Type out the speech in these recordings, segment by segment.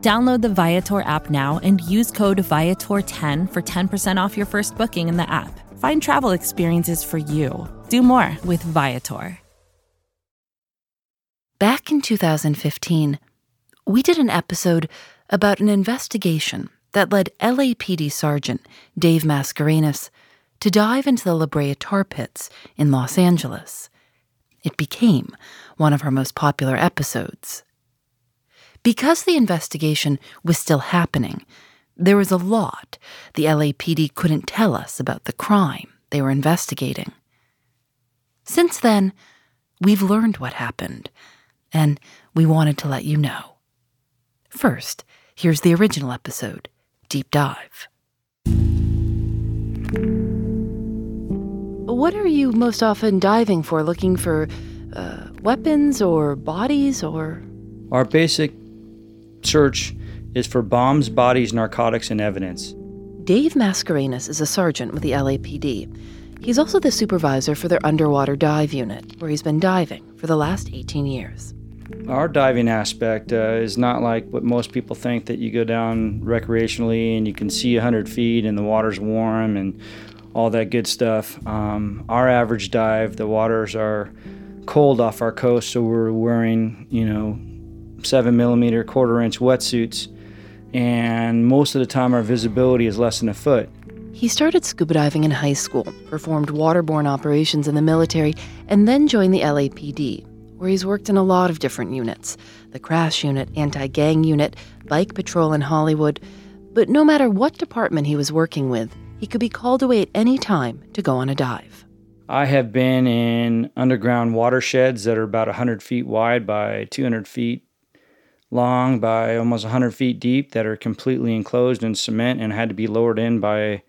Download the Viator app now and use code Viator10 for 10% off your first booking in the app. Find travel experiences for you. Do more with Viator. Back in 2015, we did an episode about an investigation that led LAPD Sergeant Dave Mascarenas to dive into the La Brea tar pits in Los Angeles. It became one of our most popular episodes. Because the investigation was still happening, there was a lot the LAPD couldn't tell us about the crime they were investigating. Since then, we've learned what happened, and we wanted to let you know. First, here's the original episode Deep Dive. What are you most often diving for? Looking for uh, weapons or bodies or? Our basic search is for bombs, bodies, narcotics, and evidence. Dave Mascarenas is a sergeant with the LAPD. He's also the supervisor for their underwater dive unit, where he's been diving for the last 18 years. Our diving aspect uh, is not like what most people think that you go down recreationally and you can see 100 feet and the water's warm and all that good stuff. Um, our average dive, the waters are cold off our coast, so we're wearing, you know, seven millimeter, quarter inch wetsuits, and most of the time our visibility is less than a foot. He started scuba diving in high school, performed waterborne operations in the military, and then joined the LAPD, where he's worked in a lot of different units the crash unit, anti gang unit, bike patrol in Hollywood. But no matter what department he was working with, he could be called away at any time to go on a dive. I have been in underground watersheds that are about 100 feet wide by 200 feet long by almost 100 feet deep that are completely enclosed in cement and had to be lowered in by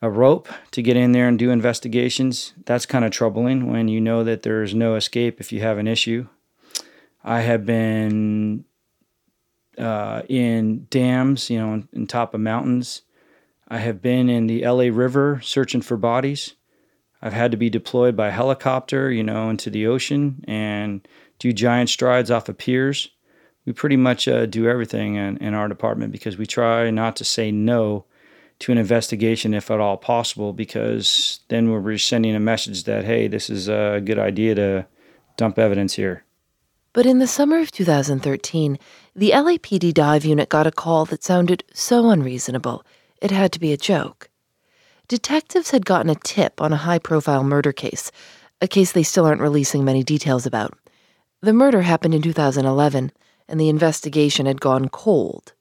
a rope to get in there and do investigations. That's kind of troubling when you know that there's no escape if you have an issue. I have been uh, in dams, you know, on, on top of mountains. I have been in the LA River searching for bodies. I've had to be deployed by helicopter, you know, into the ocean and do giant strides off of piers we pretty much uh, do everything in, in our department because we try not to say no to an investigation if at all possible because then we're sending a message that hey this is a good idea to dump evidence here. But in the summer of 2013 the lapd dive unit got a call that sounded so unreasonable it had to be a joke. Detectives had gotten a tip on a high profile murder case a case they still aren't releasing many details about. The murder happened in 2011 and the investigation had gone cold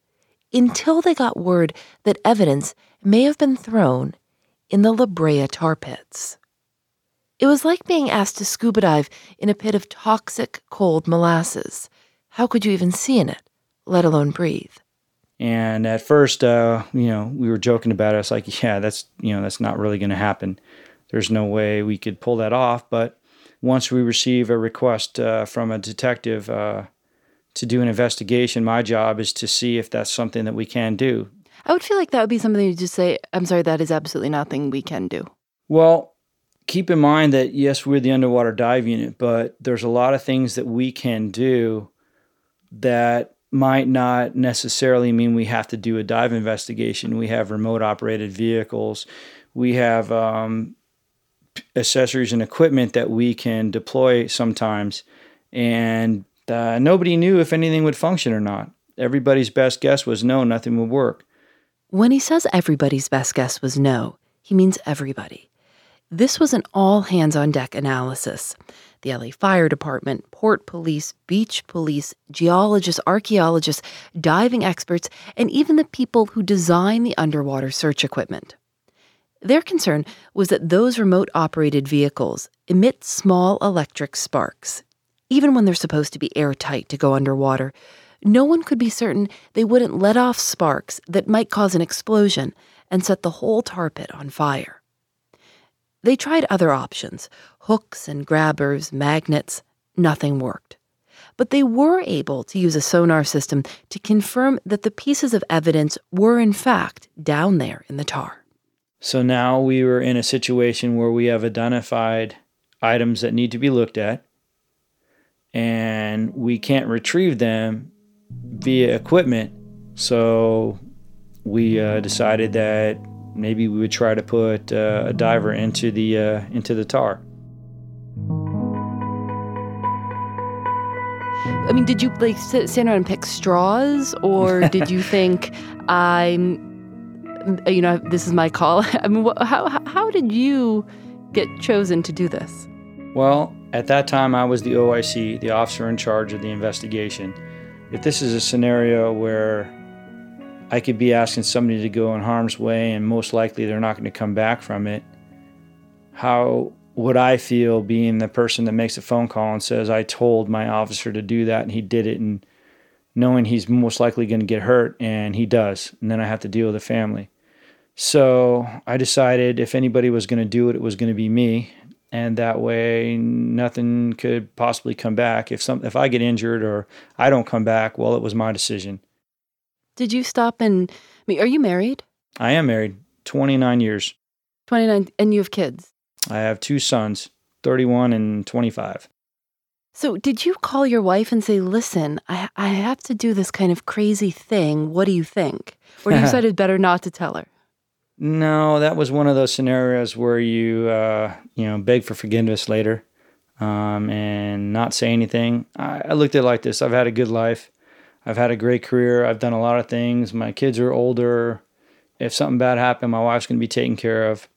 until they got word that evidence may have been thrown in the La Brea tar pits. It was like being asked to scuba dive in a pit of toxic, cold molasses. How could you even see in it, let alone breathe? And at first, uh, you know, we were joking about it. It's like, yeah, that's you know, that's not really going to happen. There's no way we could pull that off. But once we receive a request uh, from a detective, uh, to do an investigation, my job is to see if that's something that we can do. I would feel like that would be something you just say, I'm sorry, that is absolutely nothing we can do. Well, keep in mind that yes, we're the underwater dive unit, but there's a lot of things that we can do that might not necessarily mean we have to do a dive investigation. We have remote operated vehicles. We have um, accessories and equipment that we can deploy sometimes. And uh, nobody knew if anything would function or not. Everybody's best guess was no, nothing would work. When he says everybody's best guess was no, he means everybody. This was an all hands on deck analysis. The LA Fire Department, port police, beach police, geologists, archaeologists, diving experts, and even the people who design the underwater search equipment. Their concern was that those remote operated vehicles emit small electric sparks. Even when they're supposed to be airtight to go underwater, no one could be certain they wouldn't let off sparks that might cause an explosion and set the whole tar pit on fire. They tried other options hooks and grabbers, magnets. Nothing worked. But they were able to use a sonar system to confirm that the pieces of evidence were, in fact, down there in the tar. So now we were in a situation where we have identified items that need to be looked at, and we can't retrieve them via equipment. So we uh, decided that maybe we would try to put uh, a diver into the uh, into the tar. I mean, did you like sit, stand around and pick straws, or did you think I'm, you know, this is my call? I mean, how how did you get chosen to do this? Well, at that time, I was the OIC, the officer in charge of the investigation. If this is a scenario where I could be asking somebody to go in harm's way and most likely they're not going to come back from it, how would I feel being the person that makes a phone call and says, I told my officer to do that and he did it, and knowing he's most likely going to get hurt and he does, and then I have to deal with the family. So I decided if anybody was going to do it, it was going to be me. And that way, nothing could possibly come back. If some, if I get injured or I don't come back, well, it was my decision. Did you stop and? I mean, are you married? I am married, twenty nine years. Twenty nine, and you have kids. I have two sons, 31 and 25. So, did you call your wife and say, listen, I, I have to do this kind of crazy thing. What do you think? Or you decided better not to tell her? No, that was one of those scenarios where you, uh, you know, beg for forgiveness later um, and not say anything. I, I looked at it like this I've had a good life, I've had a great career, I've done a lot of things. My kids are older. If something bad happened, my wife's going to be taken care of.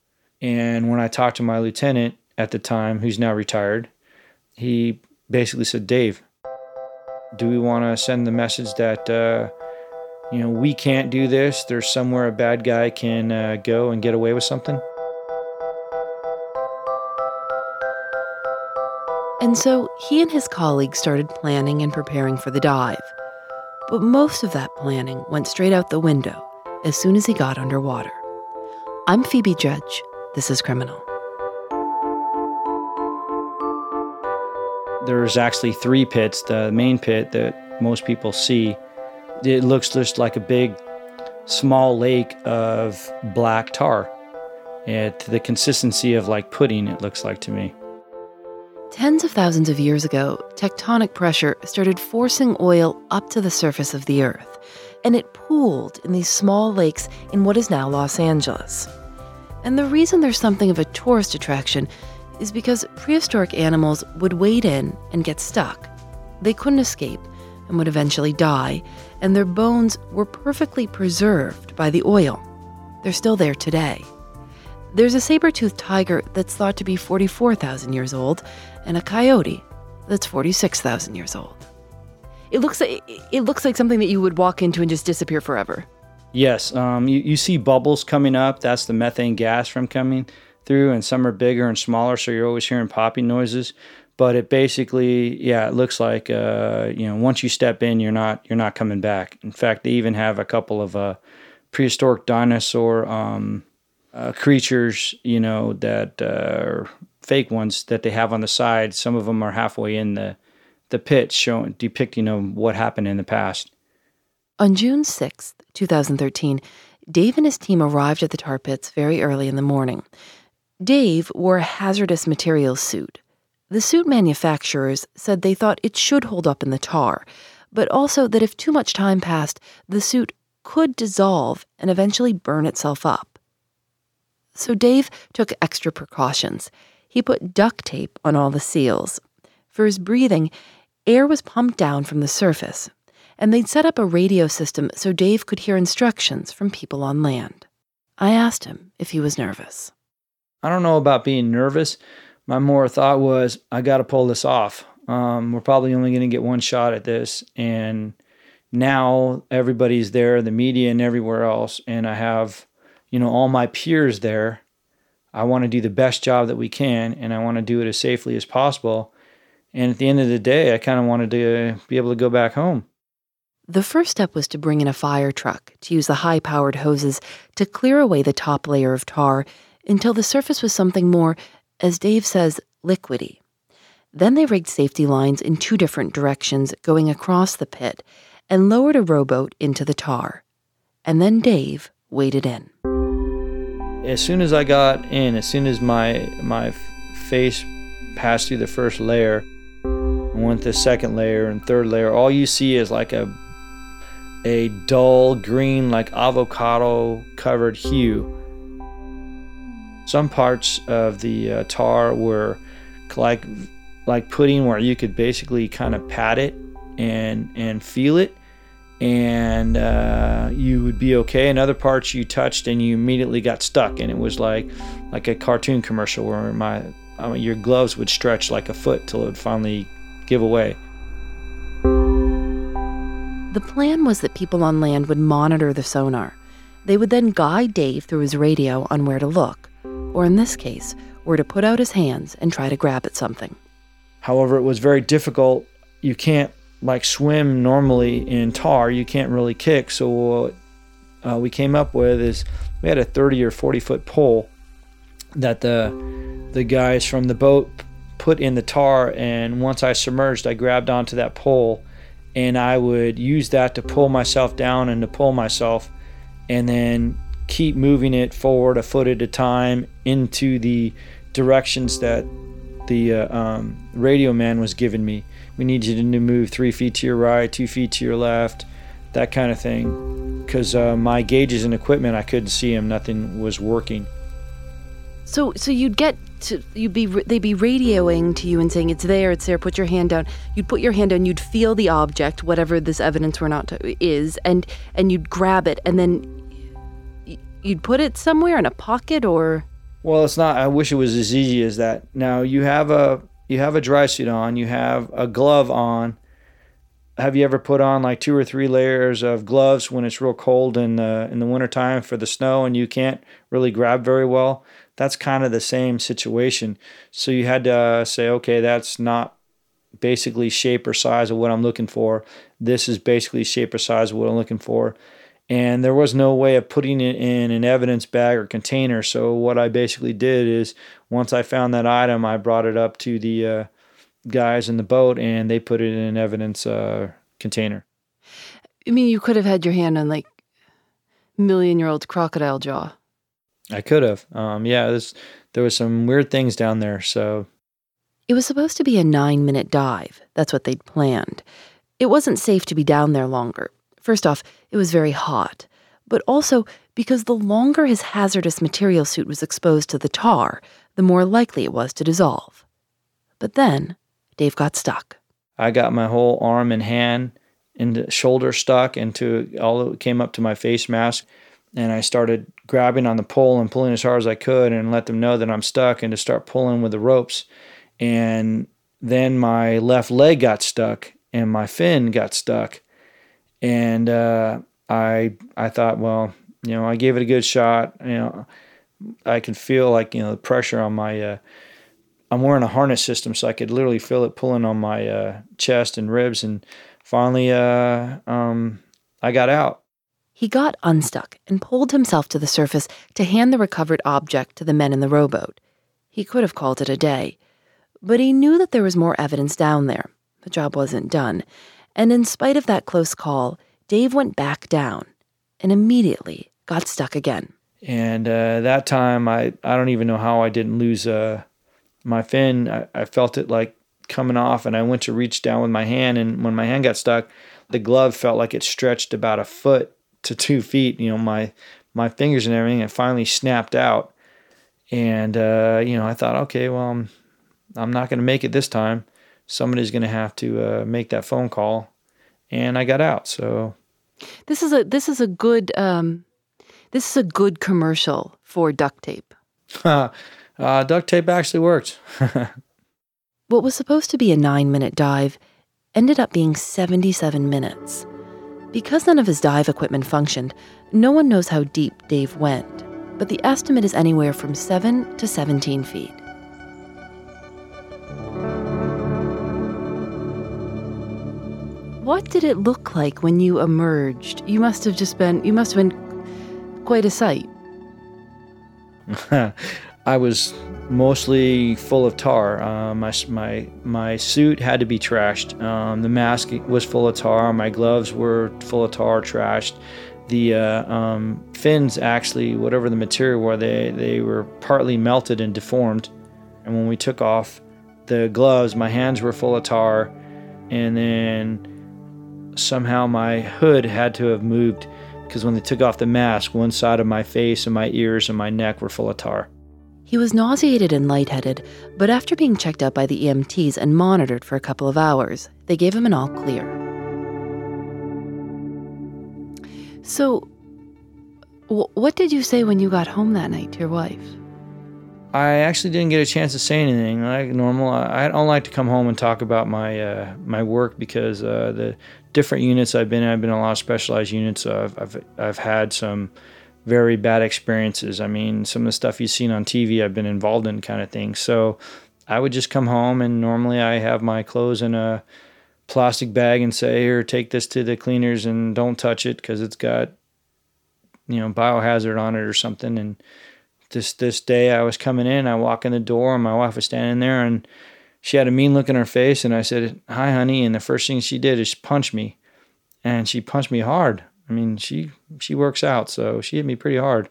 And when I talked to my lieutenant at the time, who's now retired, he basically said, Dave, do we want to send the message that, uh, you know, we can't do this? There's somewhere a bad guy can uh, go and get away with something? And so he and his colleagues started planning and preparing for the dive. But most of that planning went straight out the window as soon as he got underwater. I'm Phoebe Judge. This is criminal. There's actually three pits. The main pit that most people see, it looks just like a big, small lake of black tar. It, the consistency of like pudding, it looks like to me. Tens of thousands of years ago, tectonic pressure started forcing oil up to the surface of the Earth, and it pooled in these small lakes in what is now Los Angeles. And the reason there's something of a tourist attraction is because prehistoric animals would wade in and get stuck. They couldn't escape and would eventually die, and their bones were perfectly preserved by the oil. They're still there today. There's a saber toothed tiger that's thought to be 44,000 years old, and a coyote that's 46,000 years old. It looks like it looks like something that you would walk into and just disappear forever. Yes, um, you, you see bubbles coming up. That's the methane gas from coming through, and some are bigger and smaller, so you're always hearing popping noises. But it basically, yeah, it looks like uh, you know once you step in, you're not you're not coming back. In fact, they even have a couple of uh, prehistoric dinosaur um, uh, creatures, you know, that uh, are fake ones that they have on the side. Some of them are halfway in the the pit, showing depicting of what happened in the past. On June 6th, 2013, Dave and his team arrived at the tar pits very early in the morning. Dave wore a hazardous materials suit. The suit manufacturers said they thought it should hold up in the tar, but also that if too much time passed, the suit could dissolve and eventually burn itself up. So Dave took extra precautions. He put duct tape on all the seals. For his breathing, air was pumped down from the surface, and they'd set up a radio system so Dave could hear instructions from people on land. I asked him if he was nervous. I don't know about being nervous. My more thought was, I got to pull this off. Um, we're probably only going to get one shot at this. And now everybody's there, the media and everywhere else. And I have, you know, all my peers there. I want to do the best job that we can, and I want to do it as safely as possible. And at the end of the day, I kind of wanted to be able to go back home. The first step was to bring in a fire truck to use the high powered hoses to clear away the top layer of tar until the surface was something more, as Dave says, liquidy. Then they rigged safety lines in two different directions going across the pit and lowered a rowboat into the tar. And then Dave waded in. As soon as I got in, as soon as my my face passed through the first layer, and went the second layer and third layer, all you see is like a a dull green, like avocado covered hue. Some parts of the uh, tar were like like pudding where you could basically kind of pat it and and feel it. And uh, you would be okay. And other parts you touched and you immediately got stuck. And it was like like a cartoon commercial where my I mean, your gloves would stretch like a foot till it would finally give away. The plan was that people on land would monitor the sonar. They would then guide dave through his radio on where to look or in this case were to put out his hands and try to grab at something However, it was very difficult. You can't like swim normally in tar. You can't really kick. So what uh, we came up with is we had a 30 or 40 foot pole that the the guys from the boat put in the tar. And once I submerged, I grabbed onto that pole, and I would use that to pull myself down and to pull myself, and then keep moving it forward a foot at a time into the directions that the uh, um, radio man was giving me. We need you to move three feet to your right, two feet to your left, that kind of thing. Because uh, my gauges and equipment, I couldn't see them. Nothing was working. So, so you'd get to you'd be they'd be radioing to you and saying it's there, it's there. Put your hand down. You'd put your hand down. You'd feel the object, whatever this evidence we're not to, is, and and you'd grab it, and then you'd put it somewhere in a pocket or well, it's not. I wish it was as easy as that. Now you have a you have a dry suit on, you have a glove on. Have you ever put on like two or three layers of gloves when it's real cold in the in the wintertime for the snow and you can't really grab very well? That's kind of the same situation. So you had to uh, say, okay, that's not basically shape or size of what I'm looking for. This is basically shape or size of what I'm looking for and there was no way of putting it in an evidence bag or container. So what I basically did is once I found that item, I brought it up to the uh, guys in the boat, and they put it in an evidence uh, container. I mean, you could have had your hand on like million year old crocodile jaw. I could have. Um, yeah, this, there was some weird things down there. So it was supposed to be a nine minute dive. That's what they'd planned. It wasn't safe to be down there longer. First off, it was very hot, but also because the longer his hazardous material suit was exposed to the tar, the more likely it was to dissolve. But then, Dave got stuck. I got my whole arm and hand and shoulder stuck into all it came up to my face mask. And I started grabbing on the pole and pulling as hard as I could and let them know that I'm stuck and to start pulling with the ropes. And then my left leg got stuck and my fin got stuck and uh, I I thought, well, you know, I gave it a good shot. You know, I could feel like you know the pressure on my. Uh, I'm wearing a harness system, so I could literally feel it pulling on my uh, chest and ribs, and finally, uh, um, I got out. He got unstuck and pulled himself to the surface to hand the recovered object to the men in the rowboat. He could have called it a day, but he knew that there was more evidence down there. The job wasn't done, and in spite of that close call, Dave went back down and immediately got stuck again. And uh, that time, I, I don't even know how I didn't lose uh, my fin. I, I felt it like coming off, and I went to reach down with my hand. And when my hand got stuck, the glove felt like it stretched about a foot to two feet. You know, my my fingers and everything. It finally snapped out, and uh, you know, I thought, okay, well, I'm I'm not going to make it this time. Somebody's going to have to uh, make that phone call, and I got out. So this is a this is a good um, this is a good commercial for duct tape. uh, duct tape actually worked. what was supposed to be a nine minute dive ended up being 77 minutes. Because none of his dive equipment functioned, no one knows how deep Dave went, but the estimate is anywhere from 7 to 17 feet. What did it look like when you emerged? You must have just been, you must have been quite a sight. I was mostly full of tar. Uh, my, my, my suit had to be trashed. Um, the mask was full of tar. My gloves were full of tar, trashed. The uh, um, fins, actually, whatever the material were, they, they were partly melted and deformed. And when we took off the gloves, my hands were full of tar. And then somehow my hood had to have moved because when they took off the mask, one side of my face and my ears and my neck were full of tar. He was nauseated and lightheaded, but after being checked out by the EMTs and monitored for a couple of hours, they gave him an all clear. So, w- what did you say when you got home that night to your wife? I actually didn't get a chance to say anything. Like normal, I don't like to come home and talk about my uh, my work because uh, the different units I've been in, I've been in a lot of specialized units. I've, I've I've had some very bad experiences. I mean, some of the stuff you've seen on TV, I've been involved in, kind of thing. So I would just come home, and normally I have my clothes in a plastic bag and say, "Here, take this to the cleaners and don't touch it because it's got, you know, biohazard on it or something." And this this day, I was coming in, I walk in the door, and my wife was standing there, and she had a mean look in her face, and I said, "Hi, honey," and the first thing she did is punch me, and she punched me hard. I mean, she she works out, so she hit me pretty hard.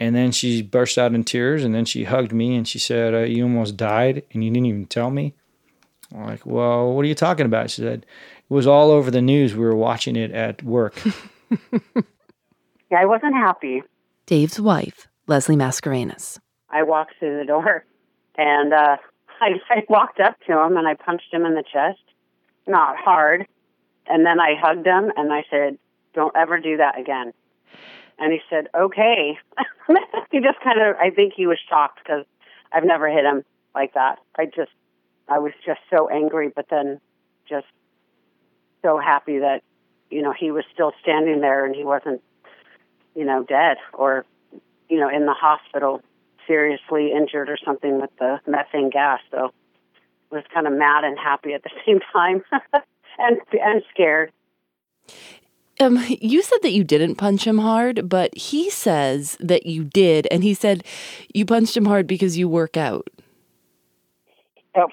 And then she burst out in tears, and then she hugged me and she said, uh, "You almost died, and you didn't even tell me." I'm like, "Well, what are you talking about?" She said, "It was all over the news. We were watching it at work." yeah, I wasn't happy. Dave's wife, Leslie Mascarenas. I walked through the door, and uh, I, I walked up to him and I punched him in the chest, not hard, and then I hugged him and I said, don't ever do that again. And he said, okay. he just kind of, I think he was shocked because I've never hit him like that. I just, I was just so angry, but then just so happy that, you know, he was still standing there and he wasn't, you know, dead or, you know, in the hospital seriously injured or something with the methane gas. So I was kind of mad and happy at the same time and, and scared. Um, you said that you didn't punch him hard, but he says that you did, and he said you punched him hard because you work out. Oh.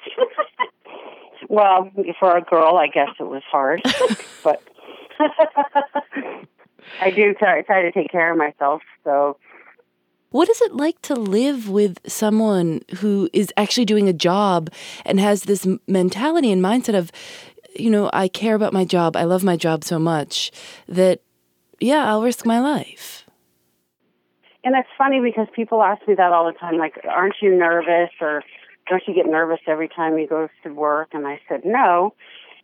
well, for a girl, I guess it was hard, but I do try, try to take care of myself. So, what is it like to live with someone who is actually doing a job and has this mentality and mindset of you know, I care about my job. I love my job so much that, yeah, I'll risk my life. And it's funny because people ask me that all the time, like, aren't you nervous or don't you get nervous every time he goes to work? And I said, no.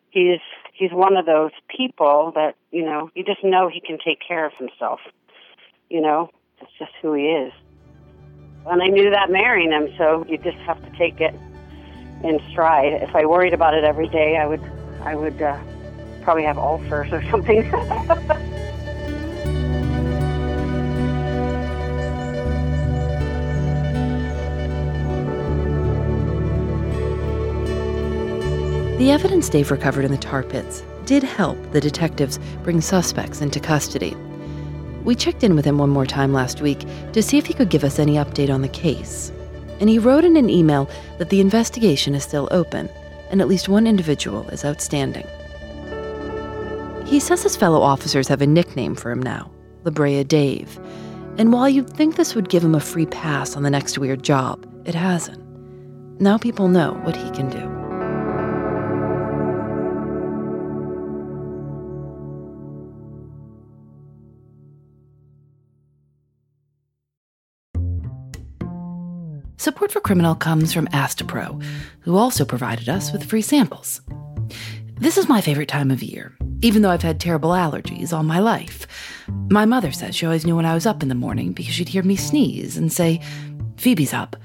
He's he's one of those people that you know you just know he can take care of himself. You know, it's just who he is. And I knew that marrying him, so you just have to take it in stride. If I worried about it every day, I would I would uh, probably have ulcers or something. The evidence Dave recovered in the tar pits did help the detectives bring suspects into custody. We checked in with him one more time last week to see if he could give us any update on the case. And he wrote in an email that the investigation is still open and at least one individual is outstanding. He says his fellow officers have a nickname for him now La Brea Dave. And while you'd think this would give him a free pass on the next weird job, it hasn't. Now people know what he can do. For Criminal comes from Astepro, who also provided us with free samples. This is my favorite time of year, even though I've had terrible allergies all my life. My mother says she always knew when I was up in the morning because she'd hear me sneeze and say, Phoebe's up.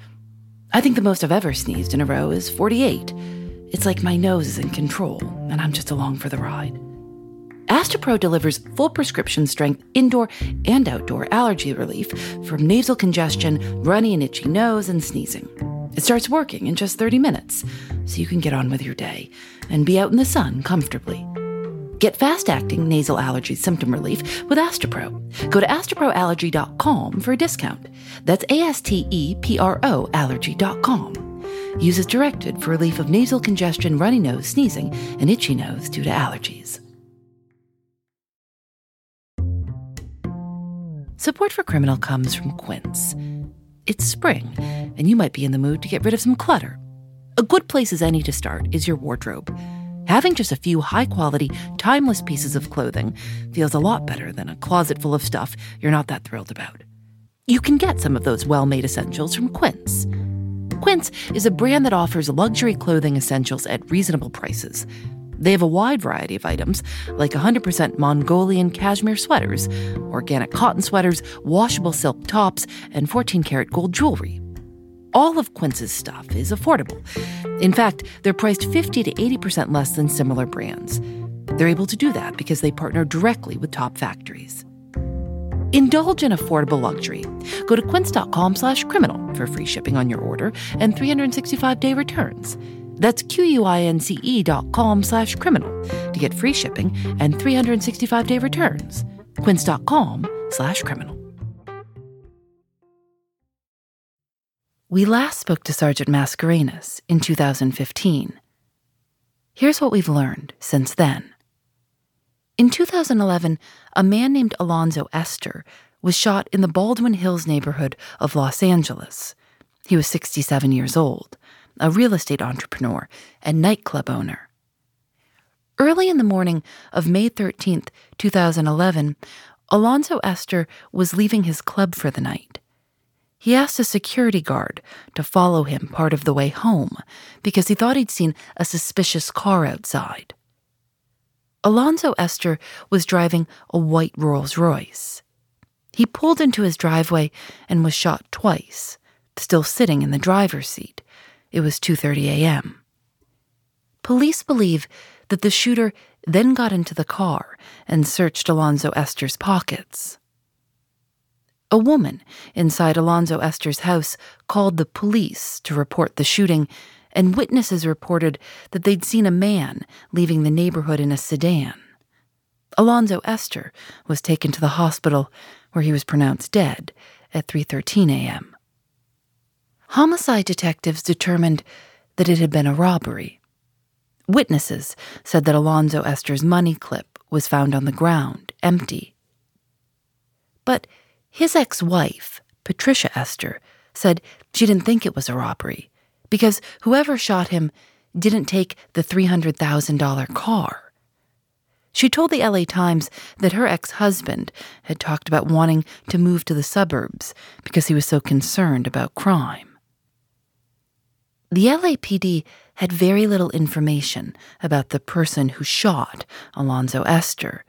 I think the most I've ever sneezed in a row is 48. It's like my nose is in control, and I'm just along for the ride. Astepro delivers full prescription strength indoor and outdoor allergy relief from nasal congestion, runny and itchy nose, and sneezing. It starts working in just 30 minutes, so you can get on with your day and be out in the sun comfortably. Get fast acting nasal allergy symptom relief with Astepro. Go to asteproallergy.com for a discount. That's A S T E P R O allergy.com. Use as directed for relief of nasal congestion, runny nose, sneezing, and itchy nose due to allergies. Support for Criminal comes from Quince. It's spring, and you might be in the mood to get rid of some clutter. A good place as any to start is your wardrobe. Having just a few high quality, timeless pieces of clothing feels a lot better than a closet full of stuff you're not that thrilled about. You can get some of those well made essentials from Quince. Quince is a brand that offers luxury clothing essentials at reasonable prices. They have a wide variety of items, like 100% Mongolian cashmere sweaters, organic cotton sweaters, washable silk tops, and 14 karat gold jewelry. All of Quince's stuff is affordable. In fact, they're priced 50 to 80% less than similar brands. They're able to do that because they partner directly with top factories. Indulge in affordable luxury. Go to quince.com slash criminal for free shipping on your order and 365-day returns. That's Q-U-I-N-C-E dot com slash criminal to get free shipping and 365-day returns. Quince.com slash criminal. We last spoke to Sergeant Mascarenas in 2015. Here's what we've learned since then. In 2011, a man named Alonzo Ester was shot in the Baldwin Hills neighborhood of Los Angeles. He was 67 years old a real estate entrepreneur and nightclub owner. Early in the morning of May 13th, 2011, Alonzo Ester was leaving his club for the night. He asked a security guard to follow him part of the way home because he thought he'd seen a suspicious car outside. Alonzo Ester was driving a white Rolls Royce. He pulled into his driveway and was shot twice, still sitting in the driver's seat, it was 2:30 a.m. Police believe that the shooter then got into the car and searched Alonzo Ester's pockets. A woman inside Alonzo Ester's house called the police to report the shooting, and witnesses reported that they'd seen a man leaving the neighborhood in a sedan. Alonzo Ester was taken to the hospital where he was pronounced dead at 3:13 a.m. Homicide detectives determined that it had been a robbery. Witnesses said that Alonzo Ester's money clip was found on the ground, empty. But his ex wife, Patricia Ester, said she didn't think it was a robbery because whoever shot him didn't take the $300,000 car. She told the LA Times that her ex husband had talked about wanting to move to the suburbs because he was so concerned about crime. The LAPD had very little information about the person who shot Alonzo Ester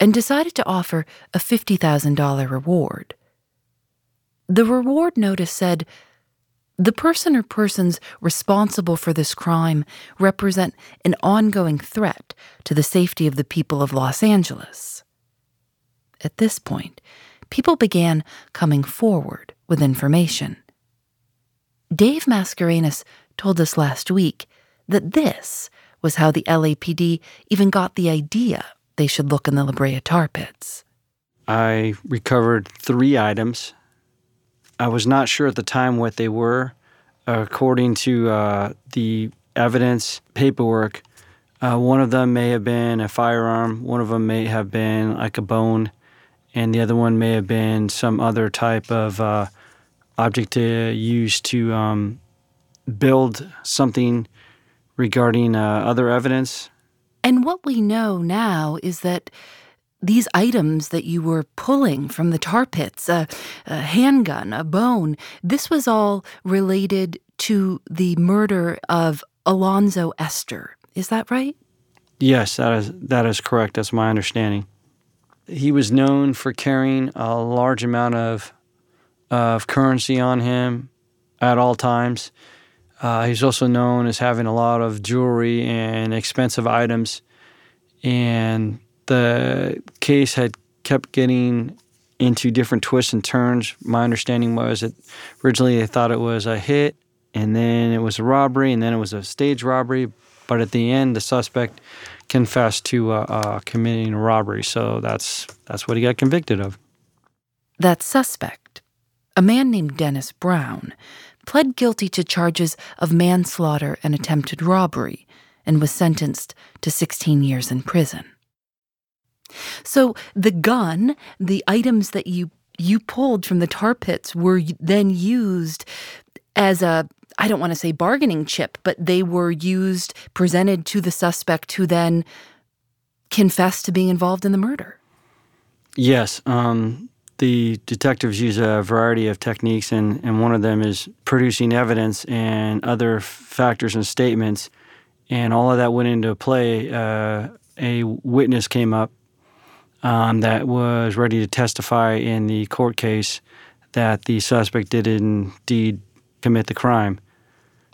and decided to offer a $50,000 reward. The reward notice said the person or persons responsible for this crime represent an ongoing threat to the safety of the people of Los Angeles. At this point, people began coming forward with information. Dave Mascarenas told us last week that this was how the LAPD even got the idea they should look in the La Brea tar pits. I recovered three items. I was not sure at the time what they were. According to uh, the evidence paperwork, uh, one of them may have been a firearm, one of them may have been like a bone, and the other one may have been some other type of uh, object to use to um, build something regarding uh, other evidence. And what we know now is that these items that you were pulling from the tar pits, a, a handgun, a bone, this was all related to the murder of Alonzo Ester. Is that right? Yes, that is that is correct. That's my understanding. He was known for carrying a large amount of of currency on him at all times. Uh, he's also known as having a lot of jewelry and expensive items. And the case had kept getting into different twists and turns. My understanding was that originally they thought it was a hit, and then it was a robbery, and then it was a stage robbery. But at the end, the suspect confessed to uh, uh, committing a robbery. So that's that's what he got convicted of. That suspect, a man named Dennis Brown, pled guilty to charges of manslaughter and attempted robbery and was sentenced to 16 years in prison. So the gun, the items that you you pulled from the tar pits were then used as a I don't want to say bargaining chip, but they were used, presented to the suspect who then confessed to being involved in the murder. Yes. Um, the detectives use a variety of techniques, and, and one of them is producing evidence and other factors and statements. And all of that went into play. Uh, a witness came up um, that was ready to testify in the court case that the suspect did indeed commit the crime.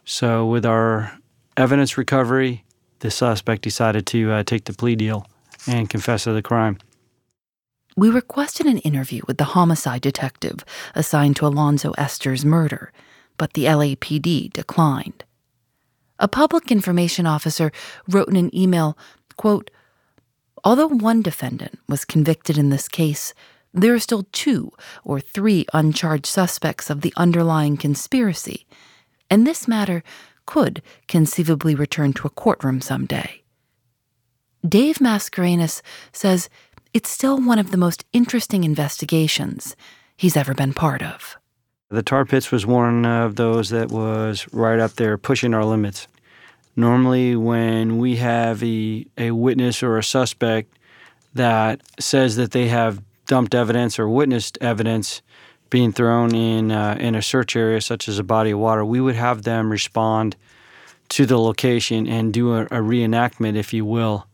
So, with our evidence recovery, the suspect decided to uh, take the plea deal and confess to the crime. We requested an interview with the homicide detective assigned to Alonzo Ester's murder, but the LAPD declined. A public information officer wrote in an email, quote, Although one defendant was convicted in this case, there are still two or three uncharged suspects of the underlying conspiracy, and this matter could conceivably return to a courtroom someday. Dave Mascarenas says it's still one of the most interesting investigations he's ever been part of. The tar pits was one of those that was right up there pushing our limits. Normally, when we have a, a witness or a suspect that says that they have dumped evidence or witnessed evidence being thrown in uh, in a search area such as a body of water, we would have them respond to the location and do a, a reenactment, if you will,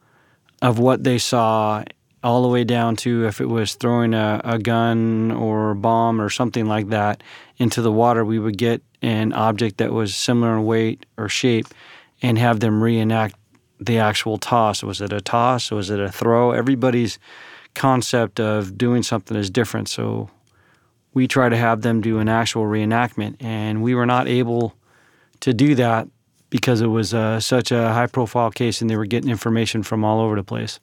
of what they saw, all the way down to if it was throwing a, a gun or a bomb or something like that into the water, we would get an object that was similar in weight or shape and have them reenact the actual toss. Was it a toss? Was it a throw? Everybody's concept of doing something is different. So we try to have them do an actual reenactment, and we were not able to do that because it was uh, such a high profile case and they were getting information from all over the place.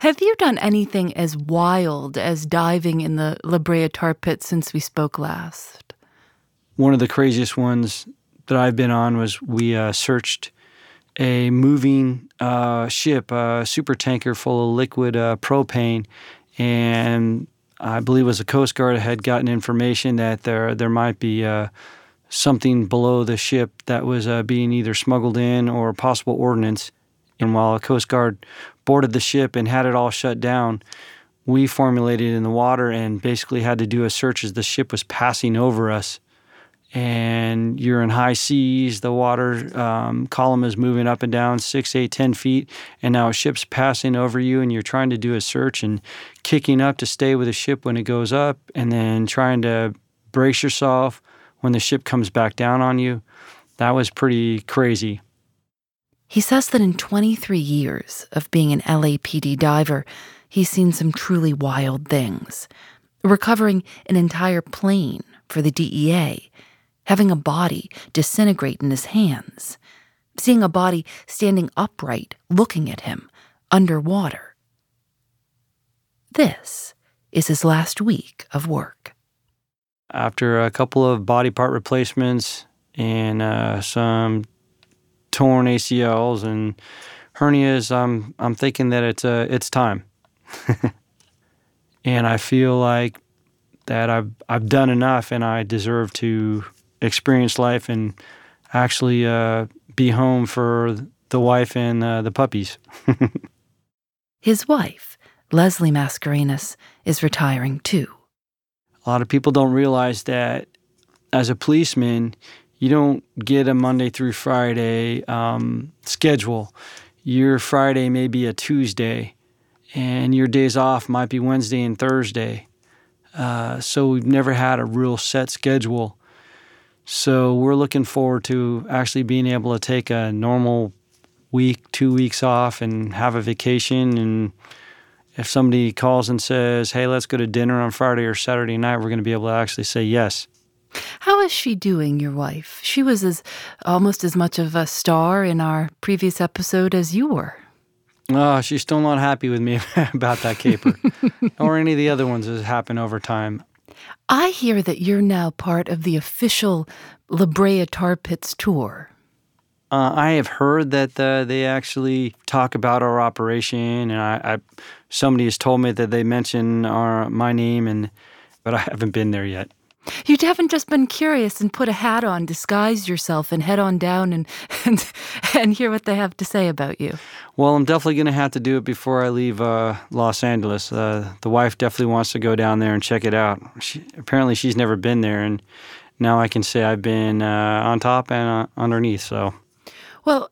Have you done anything as wild as diving in the La Brea tar pit since we spoke last? One of the craziest ones that I've been on was we uh, searched a moving uh, ship, a super tanker full of liquid uh, propane, and I believe it was the Coast Guard had gotten information that there there might be uh, something below the ship that was uh, being either smuggled in or possible ordnance. And while the Coast Guard boarded the ship and had it all shut down, we formulated in the water and basically had to do a search as the ship was passing over us and you're in high seas. The water um, column is moving up and down six, eight, ten feet, and now a ship's passing over you, and you're trying to do a search and kicking up to stay with the ship when it goes up, and then trying to brace yourself when the ship comes back down on you. That was pretty crazy. He says that in 23 years of being an LAPD diver, he's seen some truly wild things. Recovering an entire plane for the DEA having a body disintegrate in his hands, seeing a body standing upright looking at him underwater. This is his last week of work. After a couple of body part replacements and uh, some torn ACLs and hernias, I'm I'm thinking that it's uh, it's time, and I feel like that I've I've done enough, and I deserve to experience life and actually uh, be home for the wife and uh, the puppies. His wife, Leslie Mascarenas, is retiring too. A lot of people don't realize that as a policeman, you don't get a Monday through Friday um, schedule. Your Friday may be a Tuesday, and your days off might be Wednesday and Thursday. Uh, so we've never had a real set schedule. So we're looking forward to actually being able to take a normal week, two weeks off, and have a vacation. And if somebody calls and says, "Hey, let's go to dinner on Friday or Saturday night," we're going to be able to actually say yes. How is she doing, your wife? She was as almost as much of a star in our previous episode as you were. Oh, she's still not happy with me about that caper, or any of the other ones that happened over time. I hear that you're now part of the official La Brea Tar Pits tour. Uh, I have heard that uh, they actually talk about our operation, and I, I, somebody has told me that they mention our my name, and but I haven't been there yet. You haven't just been curious and put a hat on, disguise yourself, and head on down and and, and hear what they have to say about you. Well, I'm definitely going to have to do it before I leave uh, Los Angeles. Uh, the wife definitely wants to go down there and check it out. She, apparently, she's never been there, and now I can say I've been uh, on top and uh, underneath. So, well,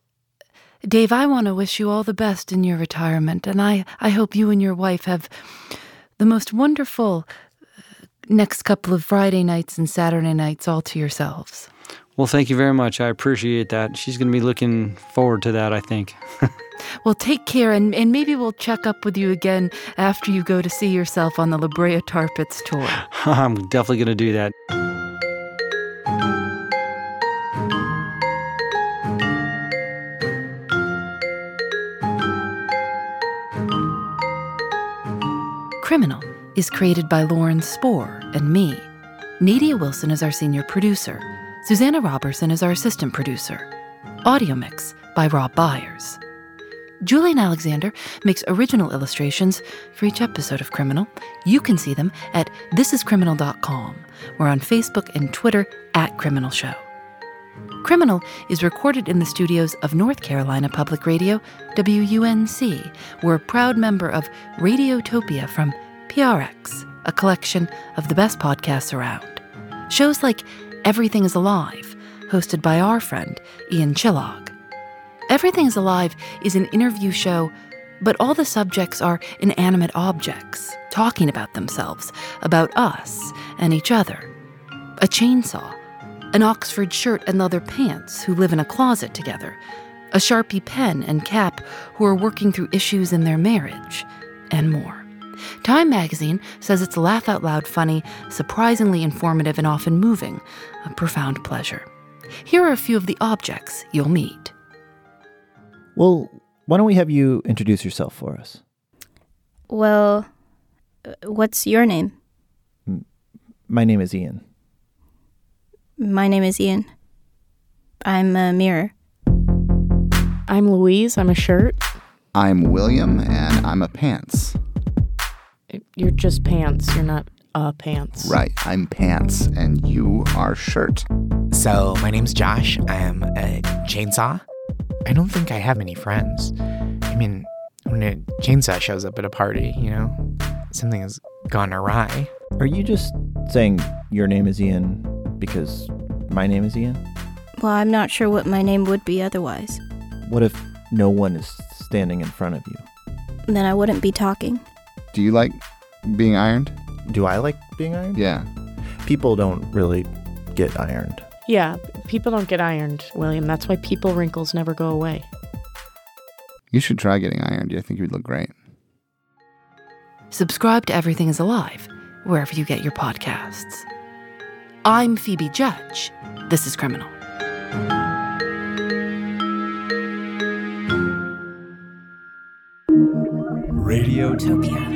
Dave, I want to wish you all the best in your retirement, and I I hope you and your wife have the most wonderful next couple of Friday nights and Saturday nights all to yourselves. Well, thank you very much. I appreciate that. She's going to be looking forward to that, I think. well, take care, and, and maybe we'll check up with you again after you go to see yourself on the La Brea Tar Pits tour. I'm definitely going to do that. Criminal is created by Lauren Spohr and me. Nadia Wilson is our senior producer. Susanna Robertson is our assistant producer. Audio mix by Rob Byers. Julienne Alexander makes original illustrations for each episode of Criminal. You can see them at thisiscriminal.com. We're on Facebook and Twitter at Criminal Show. Criminal is recorded in the studios of North Carolina Public Radio, WUNC. We're a proud member of Radiotopia from PRX, a collection of the best podcasts around. Shows like Everything is Alive, hosted by our friend Ian Chillag. Everything is Alive is an interview show, but all the subjects are inanimate objects, talking about themselves, about us and each other. A chainsaw, an Oxford shirt and leather pants who live in a closet together, a Sharpie pen and cap who are working through issues in their marriage, and more. Time magazine says it's laugh out loud funny, surprisingly informative, and often moving, a profound pleasure. Here are a few of the objects you'll meet. Well, why don't we have you introduce yourself for us? Well, uh, what's your name? My name is Ian. My name is Ian. I'm a mirror. I'm Louise. I'm a shirt. I'm William, and I'm a pants. You're just pants. You're not a pants. Right. I'm pants, and you are shirt. So, my name's Josh. I am a chainsaw. I don't think I have many friends. I mean, when a chainsaw shows up at a party, you know, something has gone awry. Are you just saying your name is Ian because my name is Ian? Well, I'm not sure what my name would be otherwise. What if no one is standing in front of you? Then I wouldn't be talking. Do you like being ironed? Do I like being ironed? Yeah. People don't really get ironed. Yeah, people don't get ironed, William. That's why people wrinkles never go away. You should try getting ironed. I think you'd look great. Subscribe to Everything is Alive, wherever you get your podcasts. I'm Phoebe Judge. This is Criminal. Radiotopia